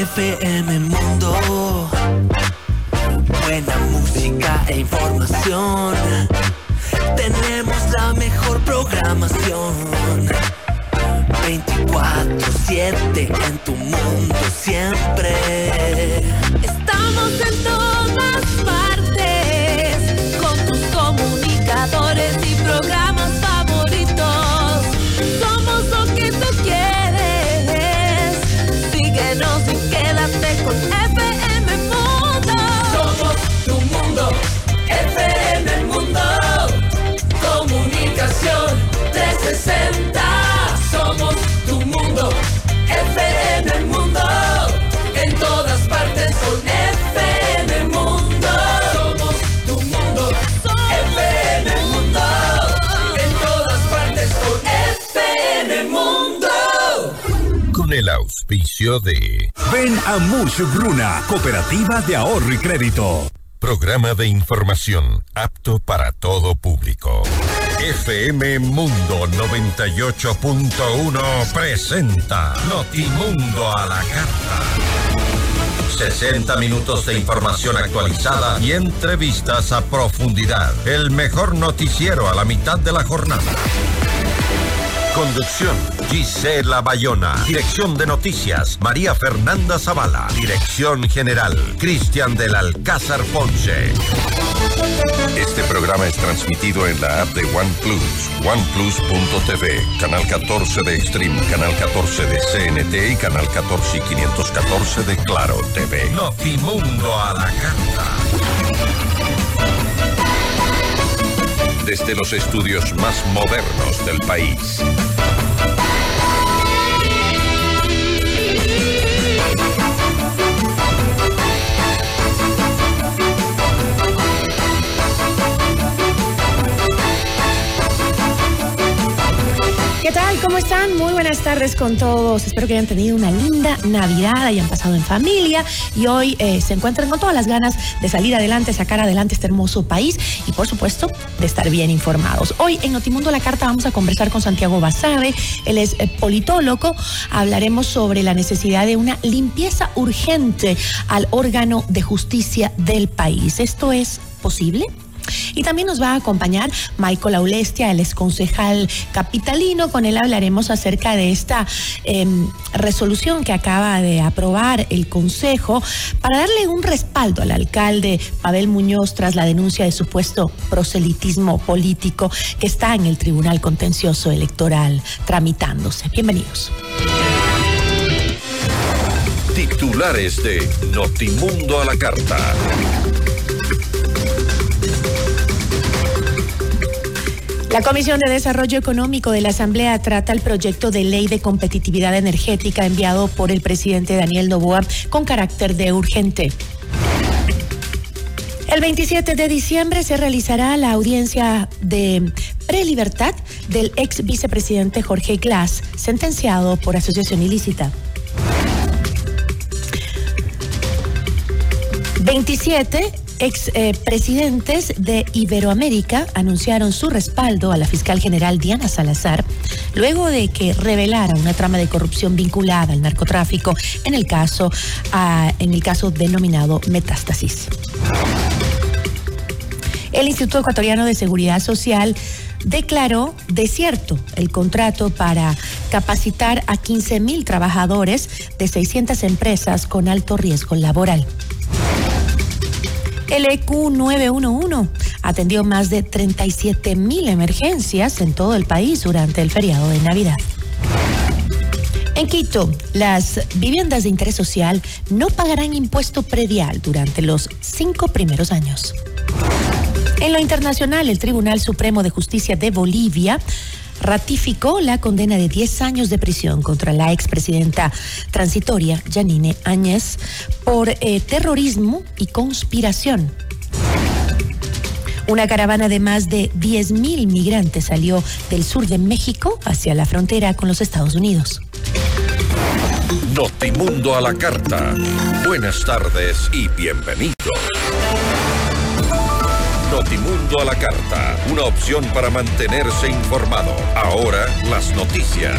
FM Mundo. Buena música e información. Tenemos la mejor programación. 24-7 en tu mundo siempre. Estamos en auspicio de Ven a Mush Bruna, Cooperativa de Ahorro y Crédito. Programa de Información apto para todo público. FM Mundo 98.1 presenta Notimundo a la carta. 60 minutos de información actualizada y entrevistas a profundidad. El mejor noticiero a la mitad de la jornada. Conducción, Gisela Bayona. Dirección de noticias, María Fernanda Zavala. Dirección general, Cristian del Alcázar Ponce. Este programa es transmitido en la app de OnePlus, oneplus.tv, canal 14 de Extreme, canal 14 de CNT y canal 14 y 514 de Claro TV. Notimundo a la carta. Desde los estudios más modernos del país. ¿Cómo están? Muy buenas tardes con todos. Espero que hayan tenido una linda Navidad, hayan pasado en familia y hoy eh, se encuentren con todas las ganas de salir adelante, sacar adelante este hermoso país y por supuesto de estar bien informados. Hoy en Notimundo La Carta vamos a conversar con Santiago Basabe, él es eh, politólogo, hablaremos sobre la necesidad de una limpieza urgente al órgano de justicia del país. ¿Esto es posible? Y también nos va a acompañar Michael Aulestia, el exconcejal capitalino. Con él hablaremos acerca de esta eh, resolución que acaba de aprobar el Consejo para darle un respaldo al alcalde Pavel Muñoz tras la denuncia de supuesto proselitismo político que está en el Tribunal Contencioso Electoral tramitándose. Bienvenidos. Titulares de Notimundo a la carta. La Comisión de Desarrollo Económico de la Asamblea trata el proyecto de ley de competitividad energética enviado por el presidente Daniel Novoa con carácter de urgente. El 27 de diciembre se realizará la audiencia de prelibertad del ex vicepresidente Jorge Glass, sentenciado por asociación ilícita. 27 ex eh, de Iberoamérica anunciaron su respaldo a la fiscal general Diana Salazar luego de que revelara una trama de corrupción vinculada al narcotráfico en el caso, ah, en el caso denominado Metástasis. El Instituto Ecuatoriano de Seguridad Social declaró desierto el contrato para capacitar a 15 mil trabajadores de 600 empresas con alto riesgo laboral. El EQ 911 atendió más de 37 mil emergencias en todo el país durante el feriado de Navidad. En Quito, las viviendas de interés social no pagarán impuesto predial durante los cinco primeros años. En lo internacional, el Tribunal Supremo de Justicia de Bolivia ratificó la condena de 10 años de prisión contra la expresidenta transitoria Janine Áñez por eh, terrorismo y conspiración. Una caravana de más de 10.000 migrantes salió del sur de México hacia la frontera con los Estados Unidos. Notimundo a la carta. Buenas tardes y bienvenidos. Notimundo a la carta, una opción para mantenerse informado. Ahora las noticias.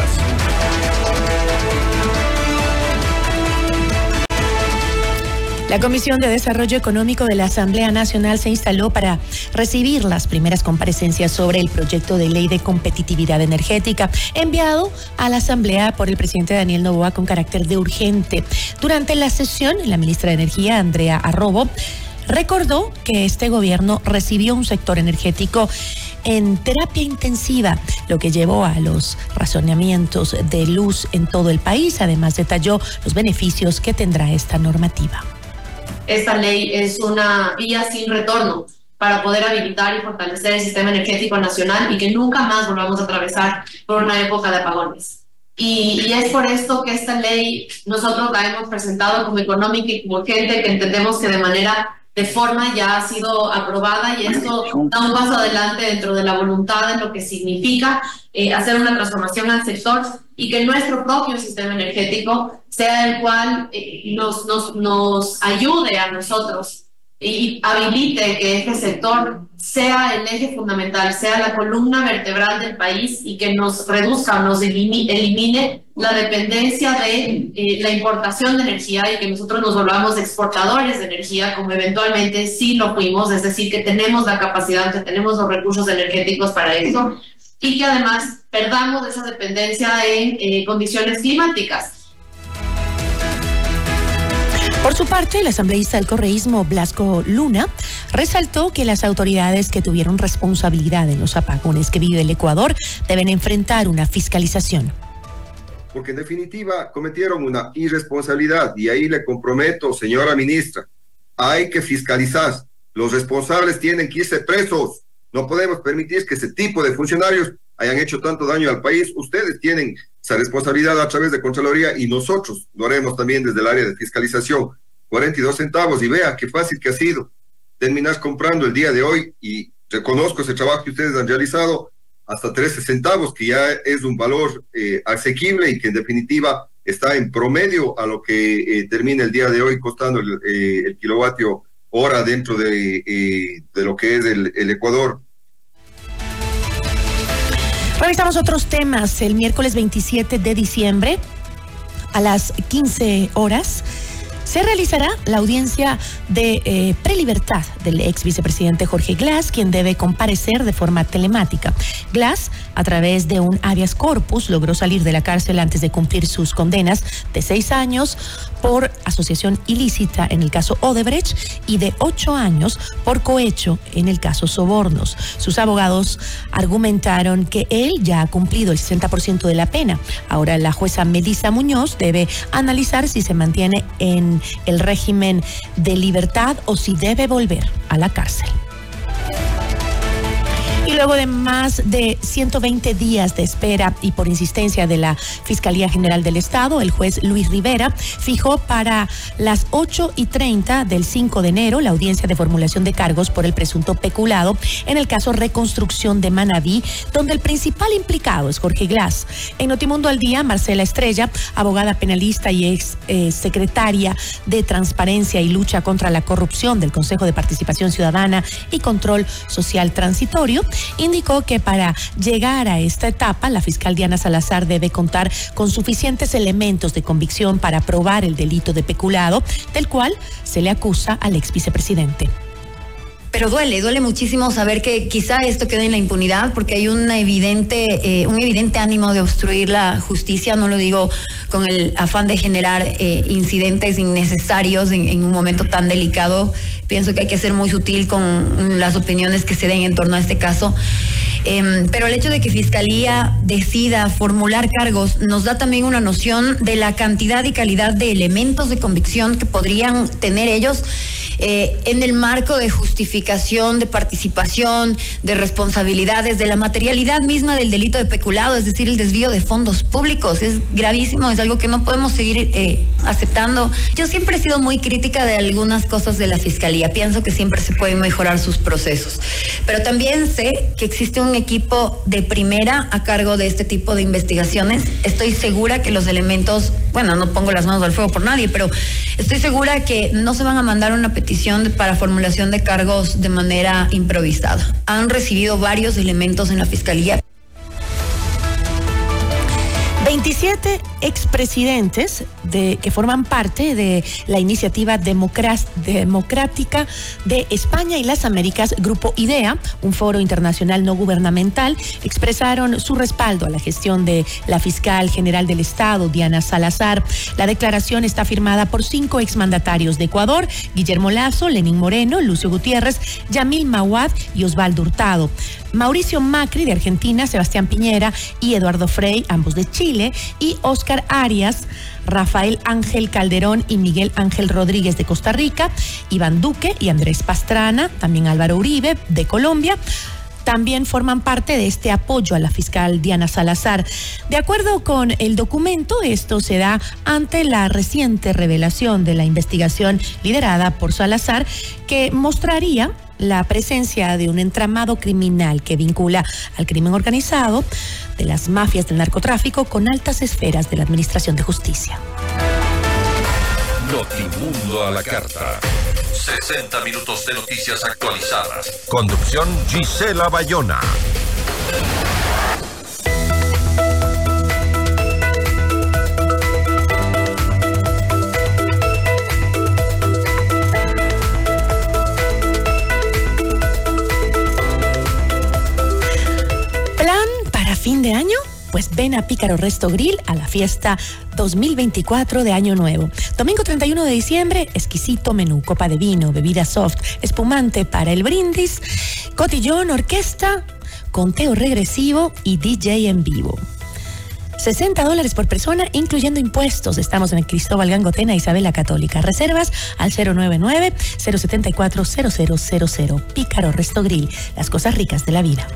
La Comisión de Desarrollo Económico de la Asamblea Nacional se instaló para recibir las primeras comparecencias sobre el proyecto de ley de competitividad energética enviado a la Asamblea por el presidente Daniel Novoa con carácter de urgente. Durante la sesión, la ministra de Energía, Andrea Arrobo, recordó que este gobierno recibió un sector energético en terapia intensiva, lo que llevó a los razonamientos de luz en todo el país. Además, detalló los beneficios que tendrá esta normativa esta ley es una vía sin retorno para poder habilitar y fortalecer el sistema energético nacional y que nunca más volvamos a atravesar por una época de apagones. Y, y, es por esto que esta ley nosotros la hemos presentado como económica y como urgente, que entendemos que de manera de forma ya ha sido aprobada y esto da un paso adelante dentro de la voluntad de lo que significa eh, hacer una transformación al sector y que nuestro propio sistema energético sea el cual eh, nos, nos, nos ayude a nosotros y habilite que este sector sea el eje fundamental, sea la columna vertebral del país y que nos reduzca nos elimine la dependencia de eh, la importación de energía y que nosotros nos volvamos exportadores de energía, como eventualmente sí lo fuimos, es decir, que tenemos la capacidad, que tenemos los recursos energéticos para eso y que además perdamos esa dependencia en eh, condiciones climáticas. Por su parte, el asambleísta del correísmo Blasco Luna resaltó que las autoridades que tuvieron responsabilidad en los apagones que vive el Ecuador deben enfrentar una fiscalización. Porque en definitiva cometieron una irresponsabilidad y ahí le comprometo, señora ministra, hay que fiscalizar. Los responsables tienen que irse presos. No podemos permitir que ese tipo de funcionarios hayan hecho tanto daño al país. Ustedes tienen esa responsabilidad a través de Contraloría y nosotros lo haremos también desde el área de fiscalización. 42 centavos y vea qué fácil que ha sido terminar comprando el día de hoy y reconozco ese trabajo que ustedes han realizado hasta 13 centavos, que ya es un valor eh, asequible y que en definitiva está en promedio a lo que eh, termina el día de hoy costando el, eh, el kilovatio hora dentro de, de, lo que es el, el Ecuador. Revisamos otros temas. El miércoles 27 de diciembre a las 15 horas se realizará la audiencia de eh, prelibertad del ex vicepresidente Jorge Glass, quien debe comparecer de forma telemática. Glass, a través de un habeas corpus, logró salir de la cárcel antes de cumplir sus condenas de seis años por asociación ilícita en el caso Odebrecht y de ocho años por cohecho en el caso Sobornos. Sus abogados argumentaron que él ya ha cumplido el 60% de la pena. Ahora la jueza Melissa Muñoz debe analizar si se mantiene en el régimen de libertad o si debe volver a la cárcel. Luego de más de 120 días de espera y por insistencia de la Fiscalía General del Estado, el juez Luis Rivera fijó para las 8 y 30 del 5 de enero la audiencia de formulación de cargos por el presunto peculado en el caso Reconstrucción de Manabí, donde el principal implicado es Jorge Glass. En Notimundo al Día, Marcela Estrella, abogada penalista y ex eh, secretaria de Transparencia y Lucha contra la Corrupción del Consejo de Participación Ciudadana y Control Social Transitorio, indicó que para llegar a esta etapa, la fiscal Diana Salazar debe contar con suficientes elementos de convicción para probar el delito de peculado, del cual se le acusa al ex vicepresidente pero duele, duele muchísimo saber que quizá esto quede en la impunidad porque hay una evidente, eh, un evidente ánimo de obstruir la justicia, no lo digo con el afán de generar eh, incidentes innecesarios en, un momento tan delicado. Pienso que hay que ser muy sutil con las opiniones que se den en torno a este caso. Em, pero el hecho de que Fiscalía decida formular cargos nos da también una noción de la cantidad y calidad de elementos de convicción que podrían tener ellos eh, en el marco de justificación, de participación, de responsabilidades, de la materialidad misma del delito de peculado, es decir, el desvío de fondos públicos. Es gravísimo, es algo que no podemos seguir eh, aceptando. Yo siempre he sido muy crítica de algunas cosas de la Fiscalía. Pienso que siempre se pueden mejorar sus procesos. Pero también sé que existe un equipo de primera a cargo de este tipo de investigaciones. Estoy segura que los elementos, bueno, no pongo las manos al fuego por nadie, pero estoy segura que no se van a mandar una petición para formulación de cargos de manera improvisada. Han recibido varios elementos en la Fiscalía 27 expresidentes de, que forman parte de la iniciativa democrática de España y las Américas, Grupo IDEA, un foro internacional no gubernamental, expresaron su respaldo a la gestión de la fiscal general del Estado, Diana Salazar. La declaración está firmada por cinco exmandatarios de Ecuador, Guillermo Lazo, Lenín Moreno, Lucio Gutiérrez, Yamil Mawad y Osvaldo Hurtado. Mauricio Macri de Argentina, Sebastián Piñera y Eduardo Frey, ambos de Chile, y Oscar Arias, Rafael Ángel Calderón y Miguel Ángel Rodríguez de Costa Rica, Iván Duque y Andrés Pastrana, también Álvaro Uribe de Colombia también forman parte de este apoyo a la fiscal Diana Salazar. De acuerdo con el documento, esto se da ante la reciente revelación de la investigación liderada por Salazar que mostraría la presencia de un entramado criminal que vincula al crimen organizado de las mafias del narcotráfico con altas esferas de la Administración de Justicia. Notimundo a la carta. 60 minutos de noticias actualizadas. Conducción Gisela Bayona. Pues ven a Pícaro Resto Grill a la fiesta 2024 de Año Nuevo. Domingo 31 de diciembre, exquisito menú, copa de vino, bebida soft, espumante para el brindis, cotillón, orquesta, conteo regresivo y DJ en vivo. 60 dólares por persona, incluyendo impuestos. Estamos en el Cristóbal Gangotena, Isabela Católica. Reservas al 099-074-0000. Pícaro Resto Grill, las cosas ricas de la vida.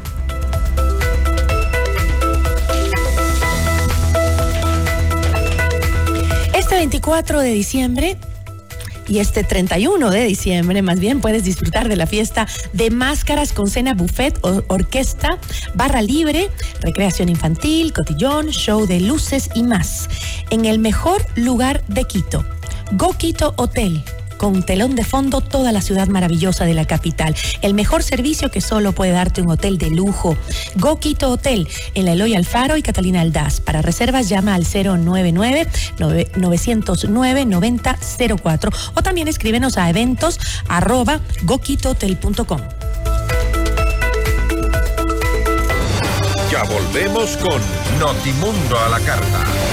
24 de diciembre y este 31 de diciembre, más bien, puedes disfrutar de la fiesta de máscaras con cena buffet, orquesta, barra libre, recreación infantil, cotillón, show de luces y más. En el mejor lugar de Quito, Go Quito Hotel con telón de fondo toda la ciudad maravillosa de la capital. El mejor servicio que solo puede darte un hotel de lujo. Go Quito Hotel en la Eloy Alfaro y Catalina Aldaz. Para reservas llama al 099 909 9004 o también escríbenos a eventos arroba. Ya volvemos con Notimundo a la carta.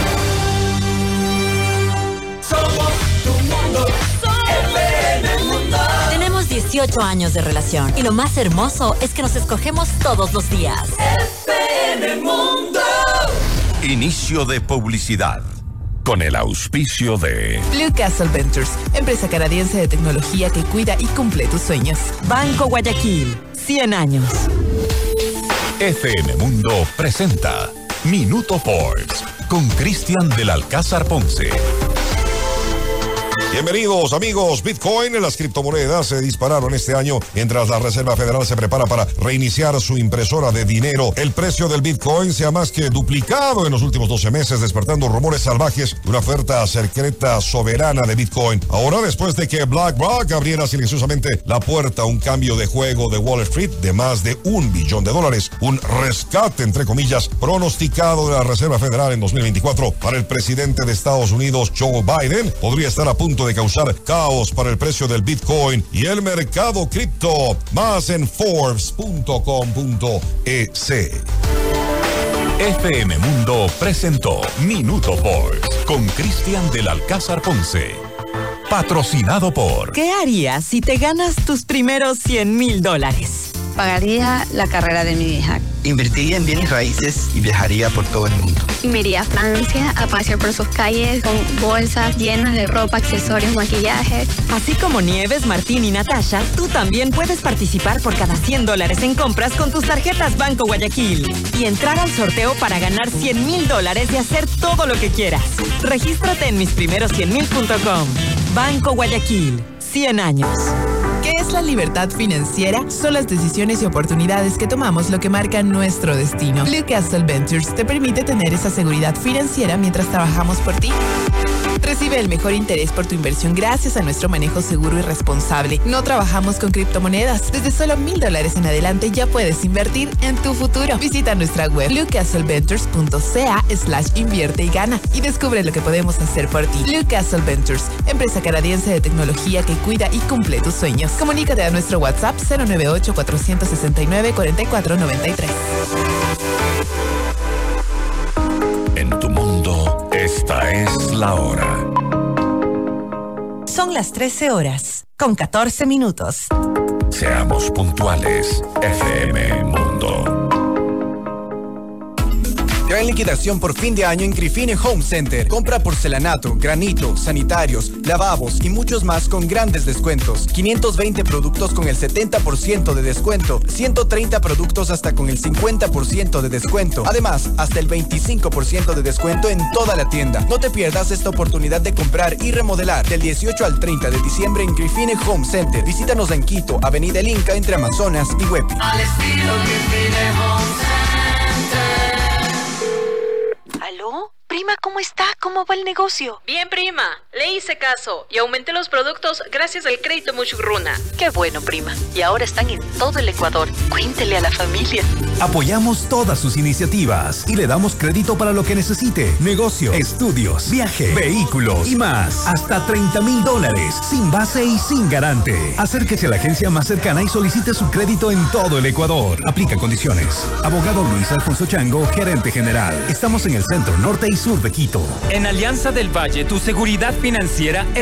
18 años de relación y lo más hermoso es que nos escogemos todos los días. FM Mundo. Inicio de publicidad. Con el auspicio de Blue Castle Ventures, empresa canadiense de tecnología que cuida y cumple tus sueños. Banco Guayaquil, 100 años. FM Mundo presenta Minuto Forbes con Cristian del Alcázar Ponce. Bienvenidos amigos, Bitcoin, las criptomonedas se dispararon este año mientras la Reserva Federal se prepara para reiniciar su impresora de dinero. El precio del Bitcoin se ha más que duplicado en los últimos 12 meses, despertando rumores salvajes de una oferta secreta soberana de Bitcoin. Ahora, después de que BlackRock abriera silenciosamente la puerta a un cambio de juego de Wall Street de más de un billón de dólares, un rescate, entre comillas, pronosticado de la Reserva Federal en 2024 para el presidente de Estados Unidos, Joe Biden, podría estar a punto de causar caos para el precio del Bitcoin y el mercado cripto. Más en Forbes.com.es. FM Mundo presentó Minuto Forbes con Cristian del Alcázar Ponce. Patrocinado por ¿Qué harías si te ganas tus primeros 100 mil dólares? Pagaría la carrera de mi hija. Invertiría en bienes raíces y viajaría por todo el mundo. Y me iría a Francia a pasear por sus calles con bolsas llenas de ropa, accesorios, maquillaje. Así como Nieves, Martín y Natasha, tú también puedes participar por cada 100 dólares en compras con tus tarjetas Banco Guayaquil y entrar al sorteo para ganar 100 mil dólares y hacer todo lo que quieras. Regístrate en misprimeros100mil.com. Banco Guayaquil, 100 años. ¿Qué es es la libertad financiera? Son las decisiones y oportunidades que tomamos lo que marca nuestro destino. Blue Castle Ventures te permite tener esa seguridad financiera mientras trabajamos por ti. Recibe el mejor interés por tu inversión gracias a nuestro manejo seguro y responsable. No trabajamos con criptomonedas. Desde solo mil dólares en adelante ya puedes invertir en tu futuro. Visita nuestra web bluecastleventures.ca slash invierte y gana y descubre lo que podemos hacer por ti. Blue Castle Ventures, empresa canadiense de tecnología que cuida y cumple tus sueños. Comunícate a nuestro WhatsApp 098 469 4493. Es la hora. Son las 13 horas, con 14 minutos. Seamos puntuales, FM Mundo. Gran liquidación por fin de año en Grifine Home Center. Compra porcelanato, granito, sanitarios, lavabos y muchos más con grandes descuentos. 520 productos con el 70% de descuento. 130 productos hasta con el 50% de descuento. Además, hasta el 25% de descuento en toda la tienda. No te pierdas esta oportunidad de comprar y remodelar del 18 al 30 de diciembre en Grifine Home Center. Visítanos en Quito, Avenida El Inca entre Amazonas y Huepi. Al estilo Grifine Home Center. Prima, ¿cómo está? ¿Cómo va el negocio? Bien, prima. Le hice caso y aumenté los productos gracias al crédito Muchugruna. Qué bueno, prima. Y ahora están en todo el Ecuador. Cuéntele a la familia. Apoyamos todas sus iniciativas y le damos crédito para lo que necesite. Negocio, estudios, viaje, vehículos y más. Hasta 30 mil dólares, sin base y sin garante. Acérquese a la agencia más cercana y solicite su crédito en todo el Ecuador. Aplica condiciones. Abogado Luis Alfonso Chango, gerente general. Estamos en el centro norte y sur de Quito. En Alianza del Valle, tu seguridad financiera es